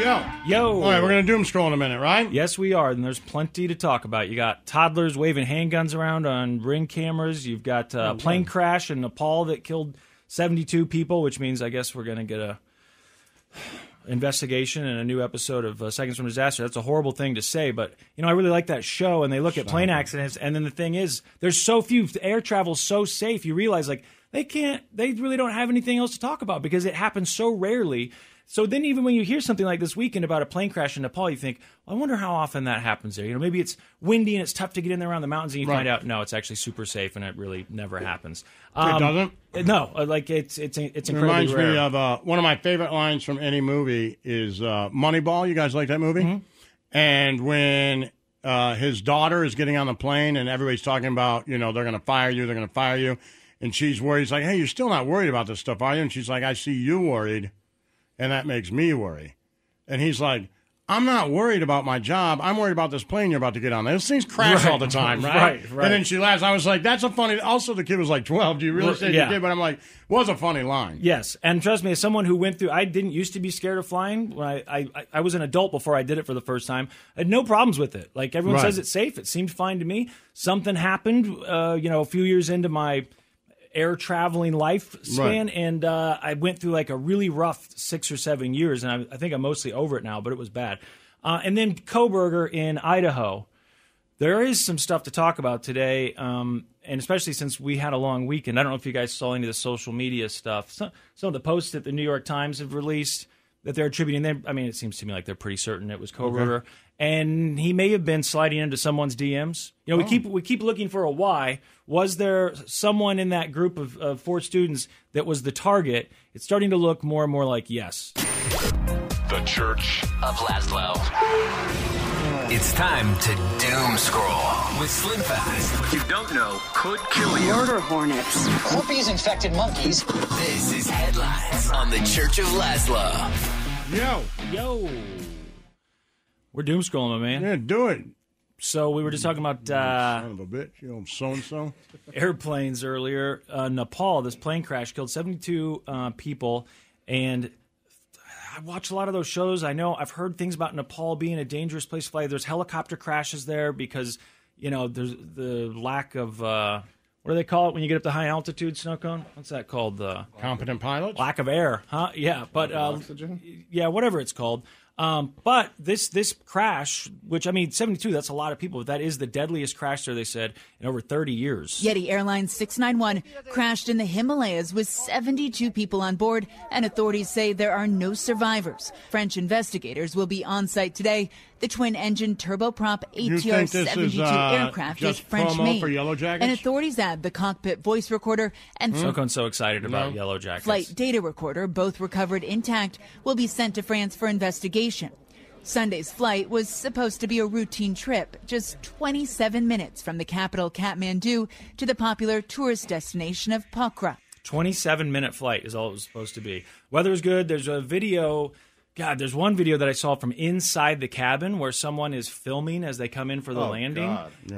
Yo. Yo. All right, we're going to doom scroll in a minute, right? Yes, we are, and there's plenty to talk about. You got toddlers waving handguns around on ring cameras. You've got Oh, a plane crash in Nepal that killed 72 people, which means I guess we're going to get a investigation and a new episode of uh, Seconds from Disaster. That's a horrible thing to say, but you know I really like that show. And they look at plane accidents, and then the thing is, there's so few. Air travel's so safe. You realize like they can't. They really don't have anything else to talk about because it happens so rarely. So then, even when you hear something like this weekend about a plane crash in Nepal, you think, well, I wonder how often that happens there. You know, maybe it's windy and it's tough to get in there around the mountains, and you Right. find out no, it's actually super safe and it really never happens. It Um, doesn't? No, uh, like it's it's it's It reminds rare. me of uh, one of my favorite lines from any movie is uh, Moneyball. You guys like that movie? Mm-hmm. And when uh, his daughter is getting on the plane and everybody's talking about, you know, they're going to fire you, they're going to fire you. And she's worried. He's like, hey, you're still not worried about this stuff, are you? And she's like, I see you worried, and that makes me worry. And he's like, I'm not worried about my job. I'm worried about this plane you're about to get on. Those things crash Right. all the time, right? Right, right. And then she laughs. I was like, that's a funny. Also, the kid was like 12. Do you really say yeah. you did? But I'm like, was a funny line. Yes, and trust me, as someone who went through, I didn't used to be scared of flying. When I, I, I was an adult before I did it for the first time. I had no problems with it. Like everyone Right. says, it's safe. It seemed fine to me. Something happened, uh, you know, a few years into my air traveling lifespan, Right. and uh, I went through like a really rough six or seven years, and I, I think I'm mostly over it now. But it was bad. Uh, and then Kohberger in Idaho there is some stuff to talk about today, um, and especially since we had a long weekend. I don't know if you guys saw any of the social media stuff. Some, some of the posts that the New York Times have released that they're attributing them. I mean, it seems to me like they're pretty certain it was Kohberger, and he may have been sliding into someone's DMs. You know, we oh. keep we keep looking for a why. Was there someone in that group of, of four students that was the target? It's starting to look more and more like yes. The Church of Lazlo. It's time to doom scroll with Slim Fast. you don't know could kill you. Murder hornets. Herpes infected monkeys. This is headlines on the Church of Lazlo. Yo, Yo, we're doom scrolling, my man. yeah, do it. So we were just talking about uh, Son of a bitch, you know, so and so. airplanes earlier. Uh, Nepal, this plane crash killed 72 uh, people, and I watch a lot of those shows. I know I've heard things about Nepal being a dangerous place to fly. There's helicopter crashes there because you know there's the lack of uh, what do they call it when you get up to high altitude snow cone? What's that called? The Competent pilots. lack of air, huh? Yeah, but uh, yeah, whatever it's called. Um, but this this crash, which I mean, seventy two, that's a lot of people. But that is the deadliest crash there. They said in over thirty years. Yeti Airlines 691 crashed in the Himalayas with 72 people on board, and authorities say there are no survivors. French investigators will be on site today. The twin engine turboprop You ATR think this is, 72 uh, aircraft is French-made. for Yellow And authorities add the cockpit voice recorder and Sokone's so excited about No. Yellowjackets. flight data recorder, both recovered intact, will be sent to France for investigation. Sunday's flight was supposed to be a routine trip, just 27 minutes from the capital Kathmandu to the popular tourist destination of Pokhara. 27 minute flight is all it was supposed to be. Weather was good. There's a video. God, there's one video that I saw from inside the cabin where someone is filming as they come in for the landing.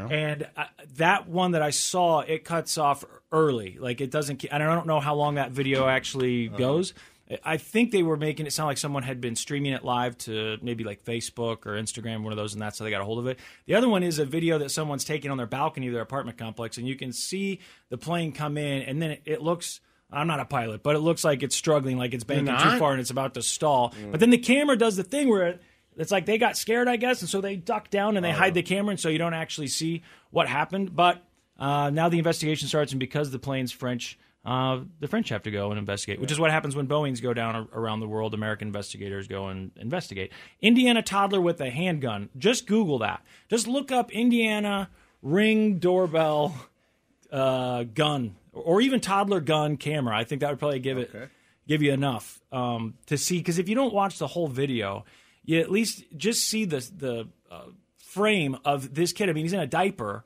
And uh, that one that I saw, it cuts off early. Like it doesn't, and I don't know how long that video actually goes. I think they were making it sound like someone had been streaming it live to maybe like Facebook or Instagram, one of those, and that's how they got a hold of it. The other one is a video that someone's taking on their balcony of their apartment complex, and you can see the plane come in, and then it, it looks I'm not a pilot, but it looks like it's struggling, like it's banking too far and it's about to stall. But then the camera does the thing where it, it's like they got scared, I guess, and so they duck down and they hide the camera, and so you don't actually see what happened. But uh, now the investigation starts, and because the plane's French, uh, the French have to go and investigate, which is what happens when Boeing's go down around the world. American investigators go and investigate. Indiana toddler with a handgun. Just Google that. Just look up Indiana ring doorbell uh, gun or even toddler gun camera. I think that would probably give it give you enough um, to see. Because if you don't watch the whole video, you at least just see the the uh, frame of this kid. I mean, he's in a diaper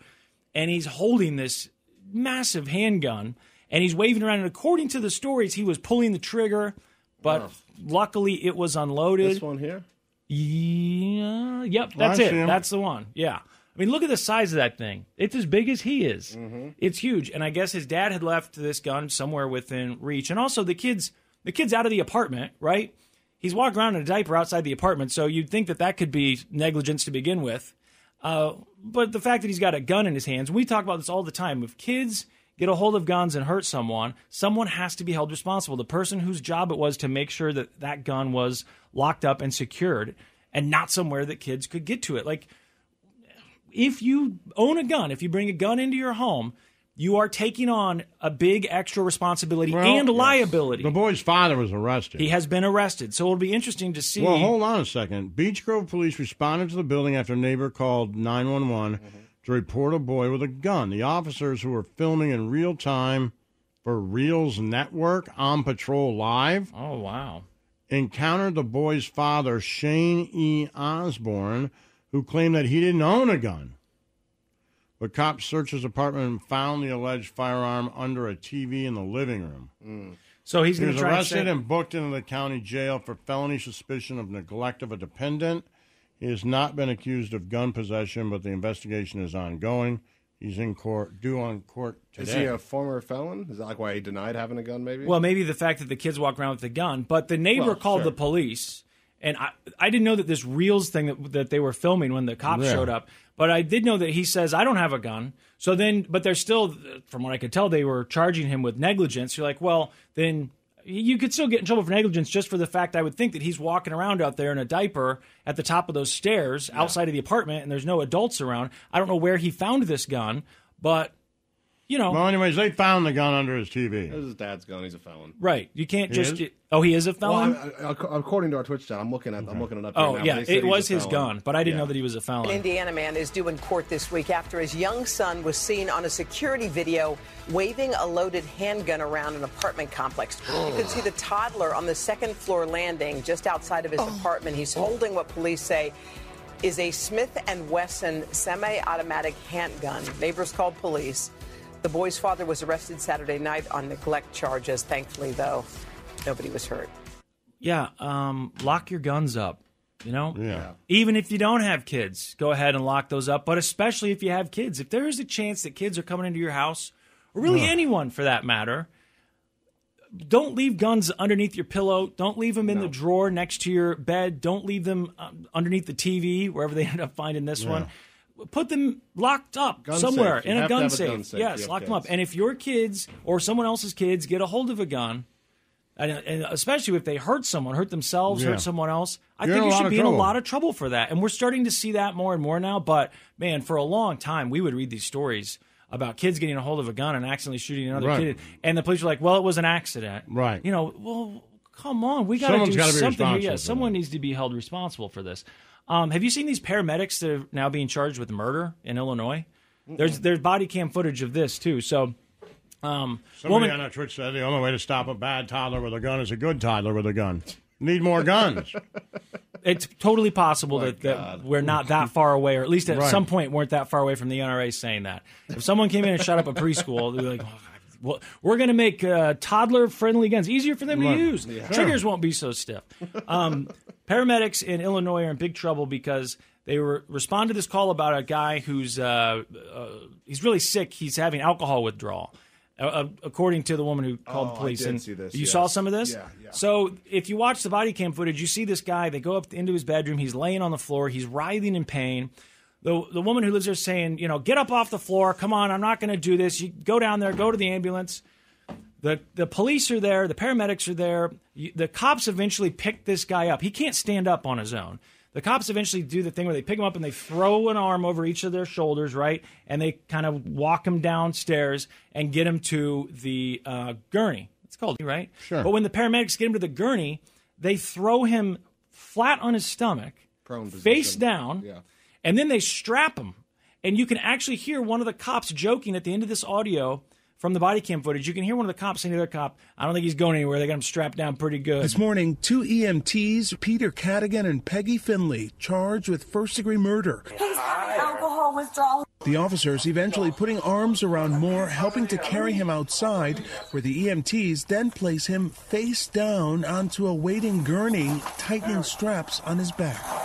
and he's holding this massive handgun and he's waving around. And according to the stories, he was pulling the trigger, but luckily it was unloaded. This one here. Yeah. Yep. That's it. That's the one. Yeah. I mean, look at the size of that thing. It's as big as he is. Mm-hmm. It's huge. And I guess his dad had left this gun somewhere within reach. And also the kids, the kids out of the apartment, right? He's walking around in a diaper outside the apartment, so you'd think that that could be negligence to begin with. Uh, but the fact that he's got a gun in his hands, we talk about this all the time. If kids get a hold of guns and hurt someone, someone has to be held responsible. The person whose job it was to make sure that that gun was locked up and secured and not somewhere that kids could get to it. Like, if you own a gun, if you bring a gun into your home, you are taking on a big extra responsibility Well, and yes. liability. The boy's father was arrested. He has been arrested, so it'll be interesting to see. Well, hold on a second. Beech Grove police responded to the building after a neighbor called 911 mm-hmm. to report a boy with a gun. The officers who were filming in real time for Reelz Network on patrol live Oh wow! encountered the boy's father, Shane E. Osborne, who claimed that he didn't own a gun. But cops searched his apartment and found the alleged firearm under a TV in the living room. Mm. So he's He was to try arrested say, and booked into the county jail for felony suspicion of neglect of a dependent. He has not been accused of gun possession, but the investigation is ongoing. He's in court, due on court today. Is he a former felon? Is that like why he denied having a gun? Maybe. Well, maybe the fact that the kids walk around with the gun, but the neighbor Well, called sure. the police, and I, I didn't know that this reels thing that, that they were filming when the cops Yeah. showed up. But I did know that he says I don't have a gun. So then, but they're still, from what I could tell, they were charging him with negligence. You're like, well, then you could still get in trouble for negligence just for the fact I would think that he's walking around out there in a diaper at the top of those stairs outside of the apartment, and there's no adults around. I don't know where he found this gun, but you know, well, anyways, they found the gun under his TV. This is his dad's gun. He's a felon. right? You can't He just. is? Oh, he is a Well, felon. I, I, according to our Twitch chat, I'm looking at I'm looking it up. here Oh now, yeah, they said it he's was his felon. gun, but I didn't Yeah. know that he was a An felon. Indiana man is due in court this week after his young son was seen on a security video waving a loaded handgun around an apartment complex. You can see the toddler on the second floor landing just outside of his oh. apartment. He's oh. holding what police say is a Smith and Wesson semi-automatic handgun. Neighbors called police. The boy's father was arrested Saturday night on neglect charges. Thankfully, though, nobody was hurt. Yeah, um, lock your guns up. You know, Yeah. even if you don't have kids, go ahead and lock those up. But especially if you have kids, if there is a chance that kids are coming into your house, or really anyone for that matter, don't leave guns underneath your pillow. Don't leave them in the drawer next to your bed. Don't leave them um, underneath the TV, wherever they end up finding this one. Put them locked up Gun somewhere safe. In a gun have a safe. gun safe Yes, you lock them up. And if your kids or someone else's kids get a hold of a gun, and, and especially if they hurt someone, hurt themselves, Yeah. hurt someone else, I You're think you should be in a lot of trouble for that. And we're starting to see that more and more now. But man, for a long time, we would read these stories about kids getting a hold of a gun and accidentally shooting another Right. kid, and the police were like, "Well, it was an accident." Right. You know, well, come on, we got to do something here. Yeah, someone that. needs to be held responsible for this. Um, have you seen these paramedics that are now being charged with murder in Illinois? There's there's body cam footage of this too. So, um, Somebody woman, on our Twitch said the only way to stop a bad toddler with a gun is a good toddler with a gun. Need more guns. it's totally possible that, that we're not that far away, or at least at Right. some point weren't that far away from the NRA saying that. If someone came in and shot up a preschool, they'd be like, "Oh, well, we're going to make uh, toddler-friendly guns easier for them to use. Yeah. Triggers won't be so stiff. Um, paramedics in Illinois are in big trouble because they were respond to this call about a guy who's uh, uh, he's really sick. He's having alcohol withdrawal. Uh, uh, according to the woman who called Oh, the I police, and see this, you yes. saw some of this. Yeah, yeah. So if you watch the body cam footage, you see this guy. They go up into his bedroom. He's laying on the floor. He's writhing in pain. The the woman who lives there is saying, you know, get up off the floor. Come on, I'm not going to do this. You go down there. Go to the ambulance. The the police are there, the paramedics are there. The cops eventually pick this guy up. He can't stand up on his own. The cops eventually do the thing where they pick him up and they throw an arm over each of their shoulders, right? And they kind of walk him downstairs and get him to the uh, gurney. It's called, right? Sure. But when the paramedics get him to the gurney, they throw him flat on his stomach, Prone position. face down, Yeah. And then they strap him. And you can actually hear one of the cops joking at the end of this audio from the body cam footage. You can hear one of the cops saying to the other cop, I don't think he's going anywhere. They got him strapped down pretty good. This morning, two EMTs, Peter Cadigan and Peggy Finley, charged with first degree murder. alcohol withdrawal. The officers eventually putting arms around Moore, helping to carry him outside, where the EMTs then place him face down onto a waiting gurney, tightening straps on his back.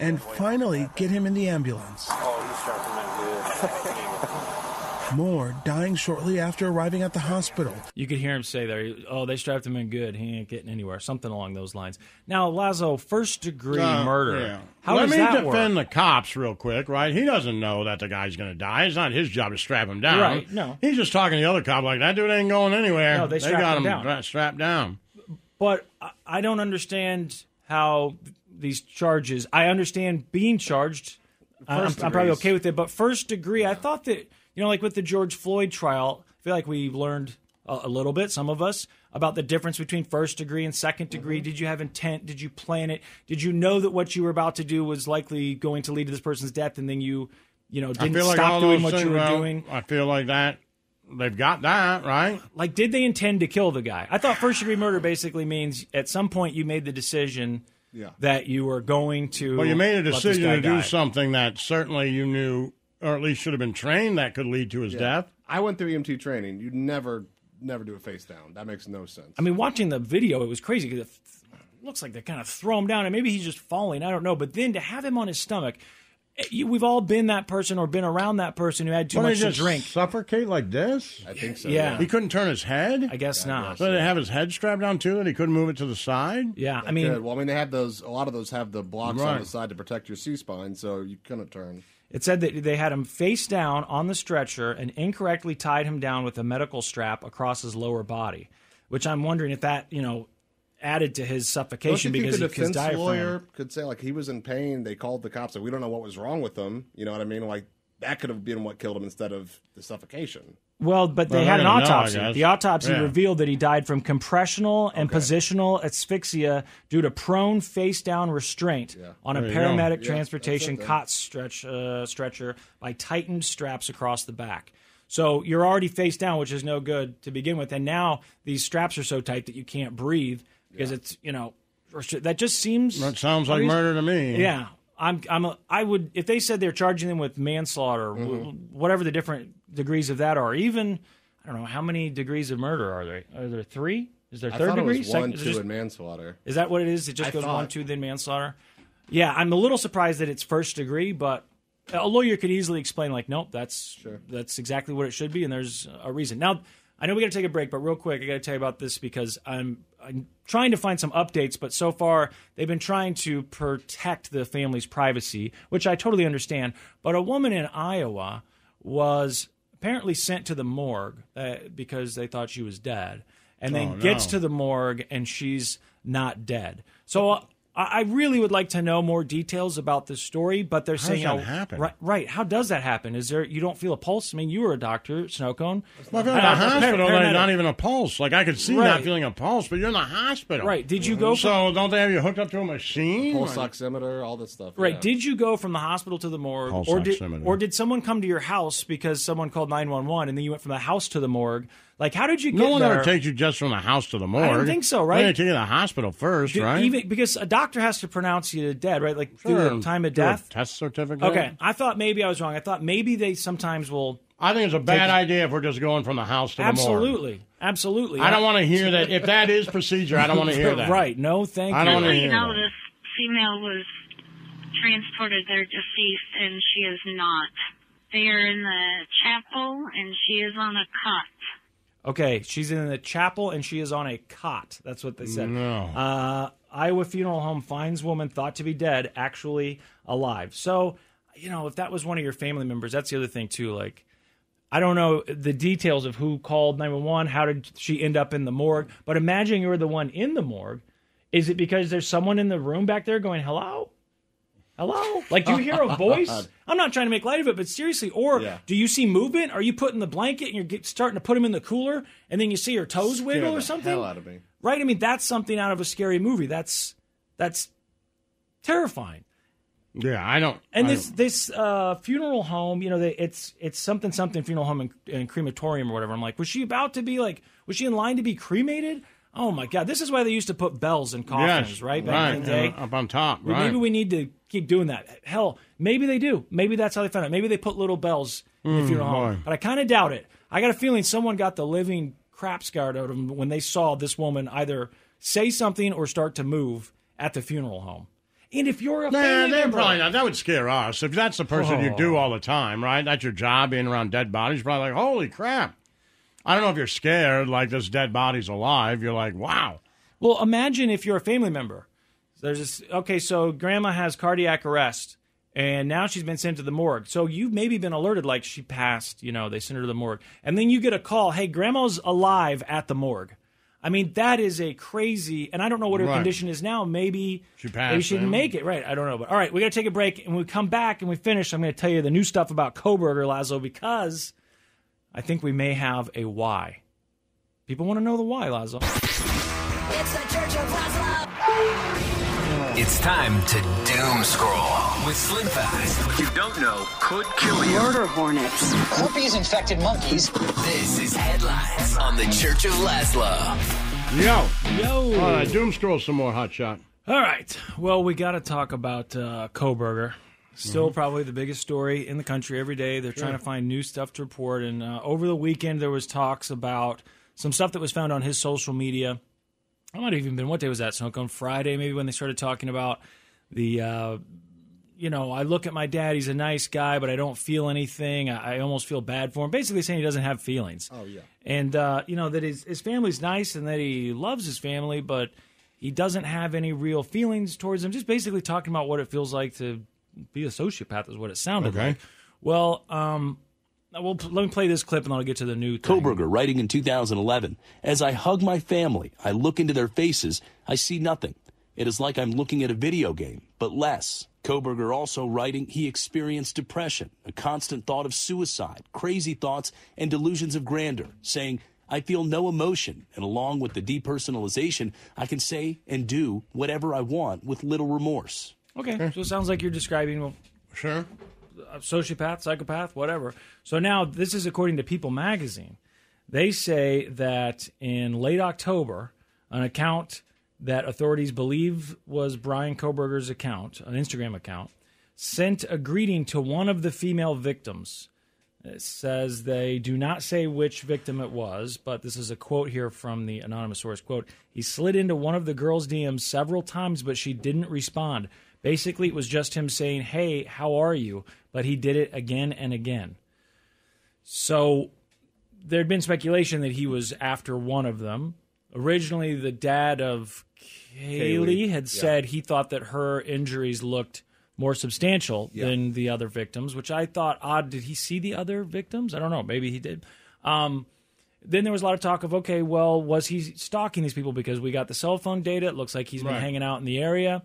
And finally get him in the ambulance. Oh, he strapped him in good. Moore dying shortly after arriving at the hospital. You could hear him say there, oh, they strapped him in good. He ain't getting anywhere. Something along those lines. Now, Lazo, first degree Uh, murder. yeah. How Let does me that defend work? the cops real quick, right? He doesn't know that the guy's going to die. It's not his job to strap him down. Right, no. He's just talking to the other cop like that dude ain't going anywhere. No, they strapped got him him down. strapped down. But I- I don't understand how these charges. I understand being charged. I- I'm, I'm probably okay with it. But first degree, I thought that you know, like with the George Floyd trial, I feel like we learned a, a little bit, some of us, about the difference between first degree and second degree. Mm-hmm. Did you have intent? Did you plan it? Did you know that what you were about to do was likely going to lead to this person's death, and then you, you know, didn't like stop doing what you were doing? I feel like that they've got that right. like did they intend to kill the guy i thought first degree murder basically means at some point you made the decision Yeah. that you were going to Well, you made a decision to do die. something that certainly you knew, or at least should have been trained, that could lead to his Yeah. death. I went through EMT training. You'd never, never do a face down. That makes no sense. i mean watching the video it was crazy because it looks like they kind of throw him down and maybe he's just falling i don't know but then to have him on his stomach you, we've all been that person or been around that person who had too What, much he to drink Suffocate like this? I think so. yeah He couldn't turn his head. i guess not So they have his head strapped down too, and he couldn't move it to the side. yeah i mean Good. Well, I mean, they have those. A lot of those have the blocks on the side to protect your C spine, so you couldn't turn. It said that they had him face down on the stretcher and incorrectly tied him down with a medical strap across his lower body, which I'm wondering if that, you know, added to his Don't suffocation you think because the he, his defense diaphragm. lawyer could say like he was in pain? They called the cops. Like, we don't know what was wrong with him. You know what I mean? Like that could have been what killed him instead of the suffocation. Well, but they Well, had an they're know, autopsy. the autopsy Yeah. revealed that he died from compressional and Okay. positional asphyxia due to prone face down restraint on a There you go. paramedic transportation that's it then. cot stretch uh, stretcher by tightened straps across the back. So you're already face down, which is no good to begin with, and now these straps are so tight that you can't breathe because it's you know that just seems That sounds like murder to me. yeah, I'm. I'm. A, I would if they said they're charging them with manslaughter, w- mm-hmm. whatever the different degrees of that are. Even I don't know how many degrees of murder are there. Are there three? Is there I third thought degree? it was Second- one, is, two, just- and manslaughter. is that what it is? It just I goes thought. one, two, then manslaughter. Yeah, I'm a little surprised that it's first degree, but a lawyer could easily explain like, nope, that's that's exactly what it should be, and there's a reason. Now, I know we got to take a break, but real quick, I got to tell you about this because I'm I'm trying to find some updates, but so far they've been trying to protect the family's privacy, which I totally understand. But a woman in Iowa was apparently sent to the morgue uh, because they thought she was dead, and then Oh, no. gets to the morgue and she's not dead. So. I I really would like to know more details about this story, but they're How saying, does that oh, happen? Right, right. How does that happen? Is there you don't feel a pulse? I mean, you were a doctor, Snowcone. Well, if you're in Uh, the par- hospital, paramedic. not even a pulse. Like I could see Right. not feeling a pulse, but you're in the hospital. Right. Did you go So don't they have you hooked up to a machine? Pulse oximeter, all this stuff. Right. yeah. Did you go from the hospital to the morgue, Pulse or did oximeter. or did someone come to your house because someone called nine one one, and then you went from the house to the morgue? Like, how did you get No one there? ever takes you just from the house to the morgue. I don't think so, right? They take you to the hospital first, Do- right? Even because a doctor has to pronounce you dead, right? Like through Sure. the time of Do a death. test certificate. Okay, I thought maybe I was wrong. I thought maybe they sometimes will. I think it's a bad Take- idea if we're just going from the house to the morgue. Absolutely, absolutely. I don't want to hear that. If that is procedure, I don't want to hear that. Right? No, thank you. I you. don't wanna you hear know, that. this female was transported there deceased, and she is not. They are in the chapel, and she is on a cot. Okay, she's in the chapel and she is on a cot. That's what they said. No. Uh, Iowa Funeral Home finds woman thought to be dead, actually alive. So, you know, if that was one of your family members, that's the other thing too. Like, I don't know the details of who called 911. How did she end up in the morgue? But imagine you're the one in the morgue. Is it because there's someone in the room back there going, hello? Hello? Like, do you hear a voice? I'm not trying to make light of it, but seriously, or Yeah. do you see movement? Are you putting the blanket and you're get, starting to put them in the cooler and then you see her toes Scared wiggle or something? hell out of me. Right? I mean, that's something out of a scary movie. That's that's terrifying. Yeah, I don't. And I this don't- this uh, funeral home, you know, they, it's it's something something funeral home and, and crematorium or whatever. I'm like, was she about to be like, was she in line to be cremated? Oh my god, this is why they used to put bells in coffins, yes, right? Back right, in the day. uh, up on top, right? Maybe we need to keep doing that. Hell, maybe they do. Maybe that's how they found it. Maybe they put little bells Mm, boy. home. But I kind of doubt it. I got a feeling someone got the living crap scared out of them when they saw this woman either say something or start to move at the funeral home. And if you're a Nah, family they're member, probably not. That would scare us. If that's the person you Oh. do all the time, right? That's your job, being around dead bodies. Probably like, holy crap. I don't know if you're scared, like this dead body's alive. You're like, wow. Well, imagine if you're a family member. There's this, okay, so grandma has cardiac arrest, and now she's been sent to the morgue. So you've maybe been alerted, like she passed. You know, they sent her to the morgue, and then you get a call, "Hey, grandma's alive at the morgue." I mean, that is a crazy, and I don't know what her Right. condition is now. Maybe She passed, Maybe she didn't make it. Right? I don't know. But all right, we got to take a break, and when we come back and we finish, I'm going to tell you the new stuff about Kohberger, Lazo, because I think we may have a why. People want to know the why, Lazo. It's the Church of Lazlo. It's time to doom scroll with Slim Fast. What you don't know could kill you. Murder hornets. Herpes infected monkeys. This is headlines on the Church of Lazlo. Yo. Yo. All right, doom scroll some more hot shot. All right. Well, we got to talk about uh, Kohberger. Still, probably the biggest story in the country every day. They're trying to find new stuff to report. And uh, over the weekend, there was talks about some stuff that was found on his social media. I might have even been what day was that? Snook on Friday, maybe when they started talking about the. Uh, you know, I look at my dad. He's a nice guy, but I don't feel anything. I, I almost feel bad for him. Basically, saying he doesn't have feelings Oh yeah. and uh, you know that his his family's nice and that he loves his family, but he doesn't have any real feelings towards them. Just basically talking about what it feels like to be a sociopath is what it sounded Okay. like. Well, um, well, let me play this clip and I'll get to the new thing. Kohberger writing in 2011 As I hug my family, I look into their faces, I see nothing. It is like I'm looking at a video game, but less. Kohberger also writing he experienced depression, a constant thought of suicide, crazy thoughts, and delusions of grandeur, saying, I feel no emotion, and along with the depersonalization, I can say and do whatever I want with little remorse. Okay, so it sounds like you're describing well, Sure. a sociopath, psychopath, whatever. So now this is according to People magazine. They say that in late October, an account that authorities believe was Bryan Kohberger's account, an Instagram account, sent a greeting to one of the female victims. It says they do not say which victim it was, but this is a quote here from the anonymous source. Quote, he slid into one of the girl's DMs several times, but she didn't respond. Basically, it was just him saying, Hey, how are you? But he did it again and again. So there'd been speculation that he was after one of them. Originally, the dad of Kaylee, Kaylee, had yeah. said he thought that her injuries looked more substantial Yeah. than the other victims, which I thought odd. Did he see the other victims? I don't know. Maybe he did. Um, then there was a lot of talk of okay, well, was he stalking these people because we got the cell phone data? It looks like he's been Right. hanging out in the area.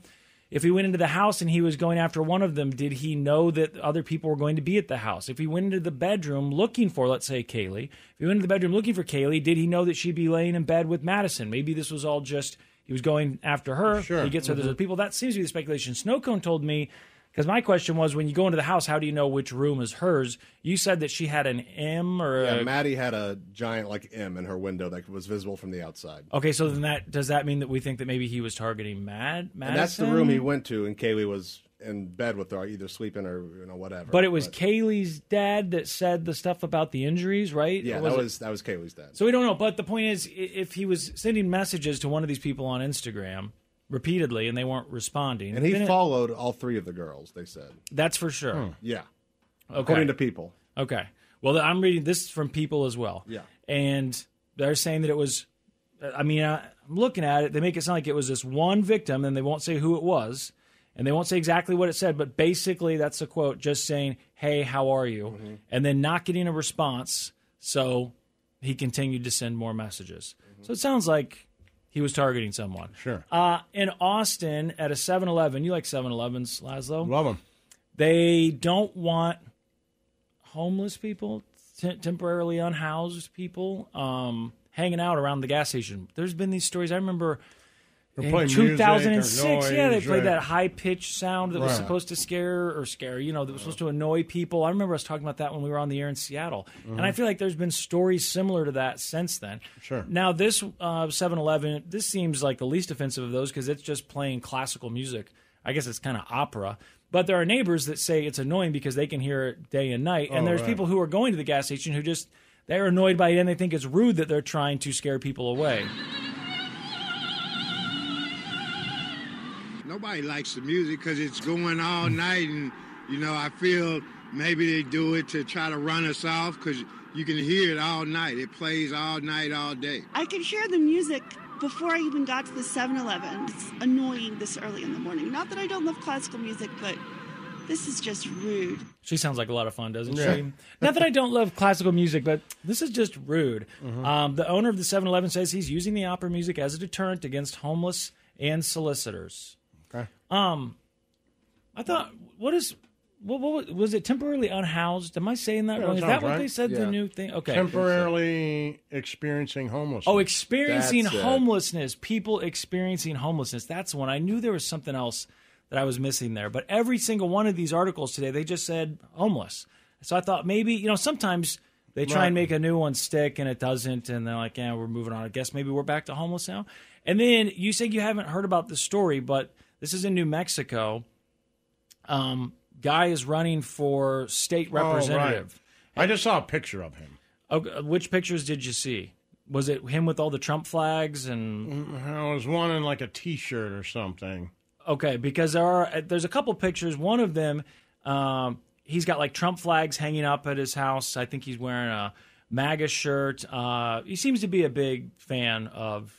If he went into the house and he was going after one of them, did he know that other people were going to be at the house? If he went into the bedroom looking for, let's say, Kaylee, if he went into the bedroom looking for Kaylee, did he know that she'd be laying in bed with Madison? Maybe this was all just he was going after her. Sure. He gets her. There's Mhm. other people. That seems to be the speculation. Snowcone told me because my question was when you go into the house, how do you know which room is hers? You said that she had an M or Yeah, a, Maddie had a giant like M in her window that was visible from the outside. Okay, so then that does that mean that we think that maybe he was targeting Mad Madison? And that's the room he went to, and Kaylee was in bed with her, either sleeping or you know whatever. But it was Kaylee's dad that said the stuff about the injuries, right? yeah, Or that it- was that was Kaylee's dad. So we don't know. But the point is, if he was sending messages to one of these people on Instagram repeatedly and they weren't responding, And he then it- followed all three of the girls. They said, that's for sure. yeah, Okay. according to people. Okay. Well, I'm reading this from people as well. Yeah. And they're saying that it was, I mean, I- I'm looking at it. They make it sound like it was this one victim, and they won't say who it was. and they won't say exactly what it said, but basically that's a quote just saying, "Hey, how are you?" Mm-hmm. and then not getting a response. So he continued to send more messages. So it sounds like he was targeting someone. Sure. Uh, in Austin, at a 7-Eleven, you like 7-Elevens, Lazlo? Love them. They don't want homeless people, t- temporarily unhoused people, um, hanging out around the gas station. There's been these stories. I remember in play music 2006, yeah, they played right. that high pitched sound that was supposed to scare or scare, you know, that was supposed to annoy people. I remember us talking about that when we were on the air in Seattle. And I Mhm. feel like there's been stories similar to that since then. Sure. Now, this uh, 7 Eleven, this seems like the least offensive of those because it's just playing classical music. I guess it's kind of opera. But there are neighbors that say it's annoying because they can hear it day and night. And Oh, there's right. people who are going to the gas station who just, they're annoyed by it and they think it's rude that they're trying to scare people away. Nobody likes the music because it's going all night, and you know I feel maybe they do it to try to run us off because you can hear it all night. It plays all night, all day. I could hear the music before I even got to the 7 Eleven. It's annoying this early in the morning. Not that I don't love classical music, but this is just rude. She sounds like a lot of fun, doesn't Yeah. she? Not that I don't love classical music, but this is just rude. Mm-hmm. Um, the owner of the 7 Eleven says he's using the opera music as a deterrent against homeless and solicitors. Okay. Um, I thought, what is. What, what was, was it temporarily unhoused? Am I saying that Yeah, wrong? Is that what right. they said? The new thing. Okay. Temporarily experiencing homelessness. Oh, experiencing That's it. homelessness. People experiencing homelessness. That's one. I knew there was something else that I was missing there. But every single one of these articles today, they just said homeless. So I thought maybe, you know, sometimes they try Right. and make a new one stick and it doesn't. And they're like, yeah, we're moving on. I guess maybe we're back to homeless now. And then you said you haven't heard about the story, but this is in New Mexico. Um, guy is running for state Oh, right. representative. I just saw a picture of him. Okay, which pictures did you see? Was it him with all the Trump flags and? I was one in like a T-shirt or something. Okay, because there are there's a couple pictures. One of them, um, he's got like Trump flags hanging up at his house. I think he's wearing a MAGA shirt. Uh, he seems to be a big fan of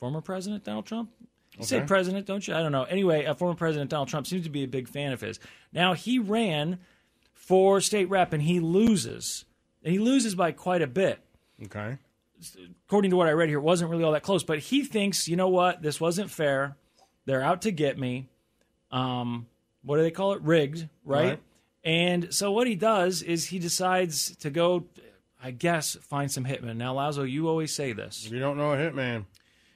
former President Donald Trump. You say president, don't you? I don't know. Anyway, uh, former President Donald Trump seems to be a big fan of his. Now he ran for state rep and he loses, and he loses by quite a bit Okay. according to what I read here, it wasn't really all that close. But he thinks, you know what, this wasn't fair. They're out to get me. Um, what do they call it? Rigged, right? Right. And so what he does is he decides to go, I guess, find some hitmen. Now, Lazo, you always say this. You don't know a hitman.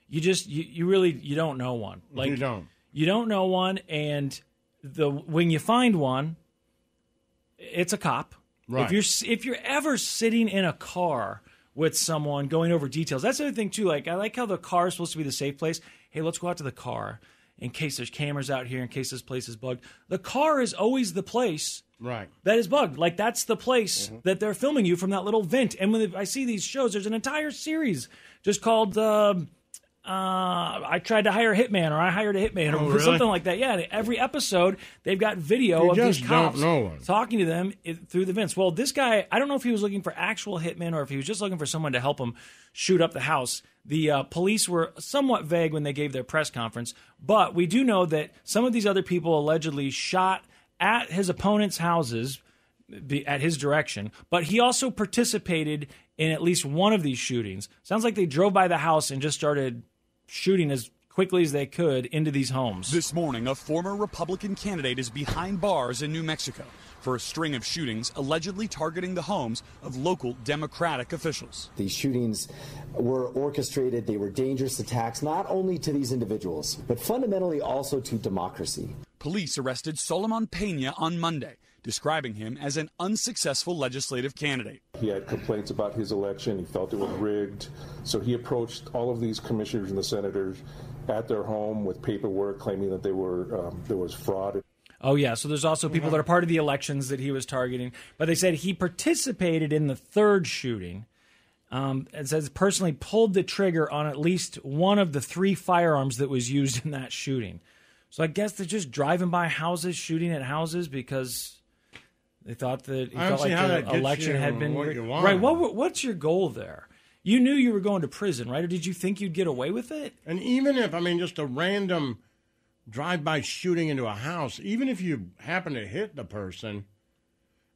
You just, you, you really, you don't know one. Like you don't. you don't know one, and the when you find one, it's a cop. Right. If you're if you're ever sitting in a car with someone going over details, that's the other thing too. Like I like how the car is supposed to be the safe place. Hey, let's go out to the car in case there's cameras out here, in case this place is bugged. The car is always the place Right. that is bugged. Like that's the place that they're filming you from that little vent. And when I see these shows, there's an entire series just called um uh, "I tried to hire a hitman" or "I hired a hitman" or Oh, really? something like that. Yeah, every episode they've got video You of these cops don't know one. talking to them through the vents. Well, this guy, I don't know if he was looking for actual hitmen or if he was just looking for someone to help him shoot up the house. The uh, police were somewhat vague when they gave their press conference, but we do know that some of these other people allegedly shot at his opponent's houses at his direction, but he also participated in at least one of these shootings. Sounds like they drove by the house and just started shooting as quickly as they could into these homes. This morning, a former Republican candidate is behind bars in New Mexico for a string of shootings allegedly targeting the homes of local Democratic officials. These shootings were orchestrated, they were dangerous attacks, not only to these individuals, but fundamentally also to democracy. Police arrested Solomon Pena on Monday, describing him as an unsuccessful legislative candidate. He had complaints about his election. He felt it was rigged. So he approached all of these commissioners and the senators at their home with paperwork claiming that they were um, there was fraud. Oh yeah, so there's also people that are part of the elections that he was targeting, but they said he participated in the third shooting. Um, it says personally pulled the trigger on at least one of the three firearms that was used in that shooting. So I guess they're just driving by houses, shooting at houses because they thought that he felt like the election had been what rigged. you want. right. What, what's your goal there? You knew you were going to prison, right? Or did you think you'd get away with it? And even if I mean just a random drive-by shooting into a house, even if you happen to hit the person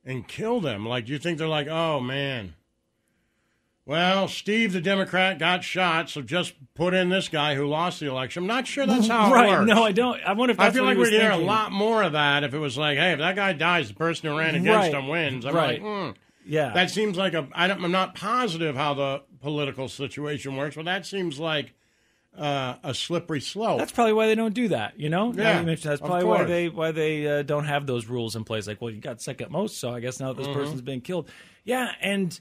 and kill them, like do you think they're like, oh man, well, Steve the Democrat got shot, so just put in this guy who lost the election. I'm not sure that's how right. it works. No, I don't. I wonder if I feel like we'd hear a lot more of that if it was like, hey, if that guy dies, the person who ran against Right. him wins. I'm Right. like, hmm. Yeah. That seems like a. I don't, I'm not positive how the political situation works, but that seems like uh, a slippery slope. That's probably why they don't do that. You know, Yeah, you mentioned that's probably why they why they uh, don't have those rules in place. Like, well, you got second most, so I guess now this Mhm. person's been killed. Yeah, and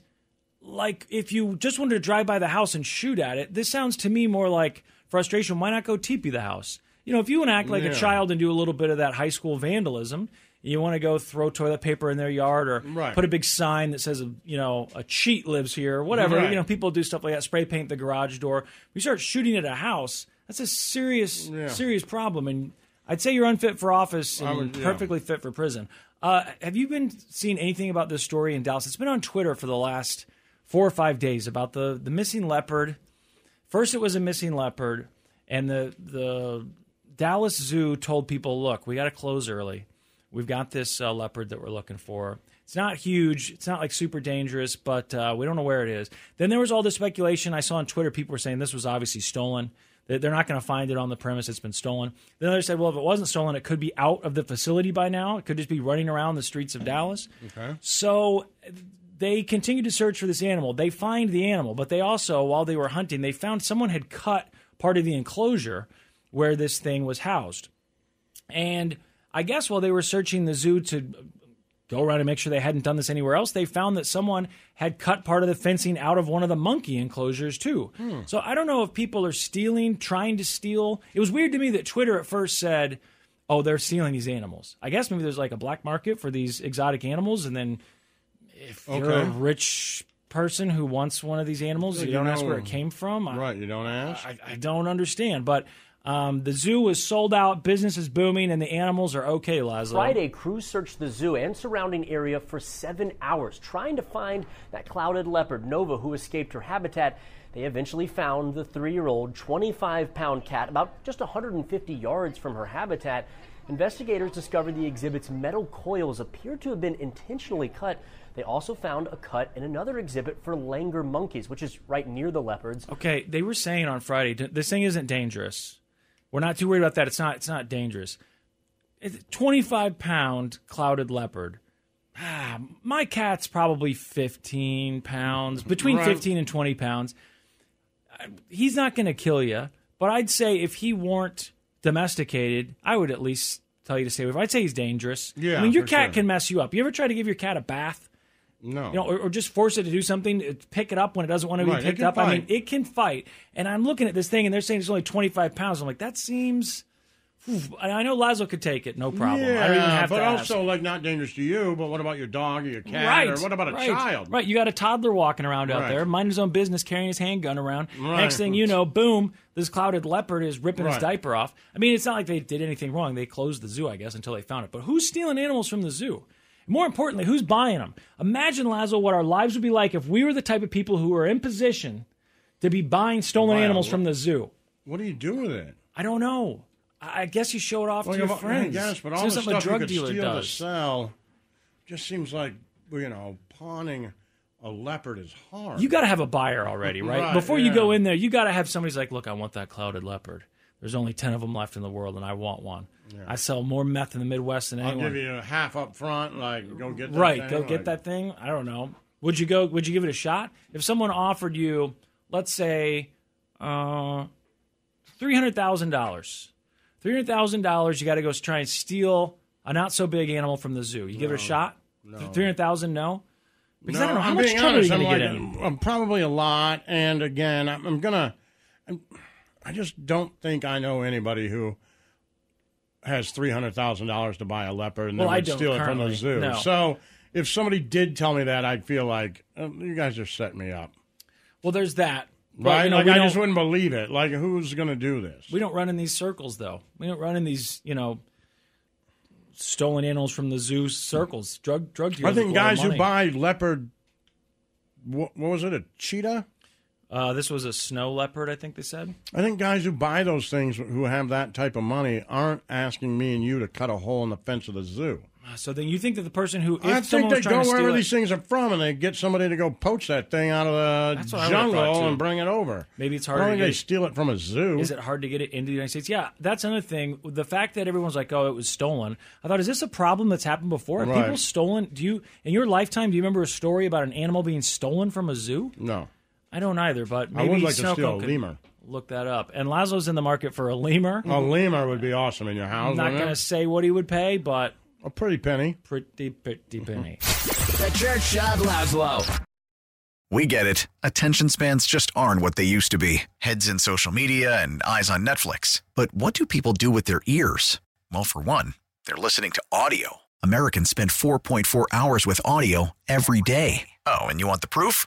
like if you just wanted to drive by the house and shoot at it, this sounds to me more like frustration. Why not go teepee the house? You know, if you want to act like Yeah. a child and do a little bit of that high school vandalism, you want to go throw toilet paper in their yard or Right. put a big sign that says, you know, a cheat lives here, or whatever. Right. You know, people do stuff like that. Spray paint the garage door. You start shooting at a house. That's a serious, Yeah. serious problem, and I'd say you're unfit for office and would- yeah. perfectly fit for prison. Uh, have you been seeing anything about this story in Dallas? It's been on Twitter for the last four or five days about the the missing leopard. First, it was a missing leopard, and the the Dallas Zoo told people, "Look, we got to close early. We've got this uh, leopard that we're looking for. It's not huge. It's not like super dangerous, but uh, we don't know where it is." Then there was all this speculation. I saw on Twitter people were saying this was obviously stolen. They're not going to find it on the premise. It's been stolen. Then others said, "Well, if it wasn't stolen, it could be out of the facility by now. It could just be running around the streets of Dallas." Okay. So they continue to search for this animal. They find the animal, but they also, while they were hunting, they found someone had cut part of the enclosure where this thing was housed. And I guess while they were searching the zoo to go around and make sure they hadn't done this anywhere else, they found that someone had cut part of the fencing out of one of the monkey enclosures too. Hmm. So I don't know if people are stealing, trying to steal. It was weird to me that Twitter at first said, "Oh, they're stealing these animals." I guess maybe there's like a black market for these exotic animals, and then if you're a rich person who wants one of these animals, you you don't ask where it came from. I- Right, you don't ask. I, I don't understand, but um, the zoo is sold out, business is booming, and the animals are okay, Lazlo. Friday, crews searched the zoo and surrounding area for seven hours, trying to find that clouded leopard, Nova, who escaped her habitat. They eventually found the three year old, 25 pound cat about just 150 yards from her habitat. Investigators discovered the exhibit's metal coils appeared to have been intentionally cut. They also found a cut in another exhibit for langur monkeys, which is right near the leopards. Okay, they were saying on Friday this thing isn't dangerous. We're not too worried about that. It's not. It's not dangerous. It's Twenty-five pound clouded leopard. Ah, my cat's probably fifteen pounds, between Right. fifteen and twenty pounds. He's not going to kill you, but I'd say if he weren't domesticated, I would at least tell you to stay away. I'd say he's dangerous. Yeah, I mean your cat sure. can mess you up. You ever try to give your cat a bath? No. you know, or, or just force it to do something, pick it up when it doesn't want to be Right, picked up. I mean, it can fight. And I'm looking at this thing, and they're saying it's only 25 pounds. I'm like, that seems. I know Lazo could take it, no problem. Yeah, I don't even have but to ask. also like not dangerous to you. But what about your dog or your cat? right. Or what about a right, child? Right. You got a toddler walking around out Right. there, minding his own business, carrying his handgun around. Right. Next thing you know, boom, this clouded leopard is ripping his diaper off. I mean, it's not like they did anything wrong. They closed the zoo, I guess, until they found it. But who's stealing animals from the zoo? More importantly, who's buying them? Imagine, Lazo, what our lives would be like if we were the type of people who were in position to be buying stolen a animals from the zoo. What do you do with it? I don't know. I guess you show it off Well, to your yeah, friends. Yes, but all the stuff a drug you could dealer steal to does. sell just seems like you know pawning a leopard is hard. You got to have a buyer already, right? Right, Before you go in there, you got to have somebody's like, "Look, I want that clouded leopard. There's only ten of them left in the world, and I want one. Yeah. I sell more meth in the Midwest than anyone. I'll give you a half up front, like go get that right, thing, go like- get that thing. I don't know. Would you go? Would you give it a shot? If someone offered you, let's say, uh, three hundred thousand dollars, three hundred thousand dollars, you got to go try and steal a not so big animal from the zoo. You give it a shot? no. Three hundred thousand? No. Because I No, don't know how I'm much trouble honest, are you going to get in. I'm probably a lot, and again, I'm, I'm gonna. I'm, I just don't think I know anybody who has three hundred thousand dollars to buy a leopard and Well, then I would steal it from the zoo. no. So if somebody did tell me that, I'd feel like uh, you guys are setting me up, Well, there's that. But, right? you know, like I just wouldn't believe it. Like who's going to do this? We don't run in these circles, though. We don't run in these, you know, stolen animals from the zoo circles. Drug drug dealers. I think with a lot of guys who buy leopard, what, what was it? A cheetah? Uh, this was a snow leopard, I think they said. I think guys who buy those things who have that type of money aren't asking me and you to cut a hole in the fence of the zoo. So then you think that the person who, I think they go wherever it- these things are from, and they get somebody to go poach that thing out of the That's what I would've thought, jungle and bring it over. Maybe it's I don't to think get they it- steal it from a zoo. Is it hard to get it into the United States? Yeah, that's another thing. The fact that everyone's like, "Oh, it was stolen." I thought, is this a problem that's happened before? Have Right. people stolen? Do you in your lifetime? Do you remember a story about an animal being stolen from a zoo? No, I don't either. But I maybe would like to steal a could lemur. Look that up. And Lazlo's in the market for a lemur. A lemur would be awesome in your house. I'm not wouldn't going to it? say what he would pay, but a pretty penny. Pretty pretty penny. Mm-hmm. The Church of Laszlo. We get it. Attention spans just aren't what they used to be heads in social media and eyes on Netflix. But what do people do with their ears? Well, for one, they're listening to audio. Americans spend 4.4 hours with audio every day. Oh, and you want the proof?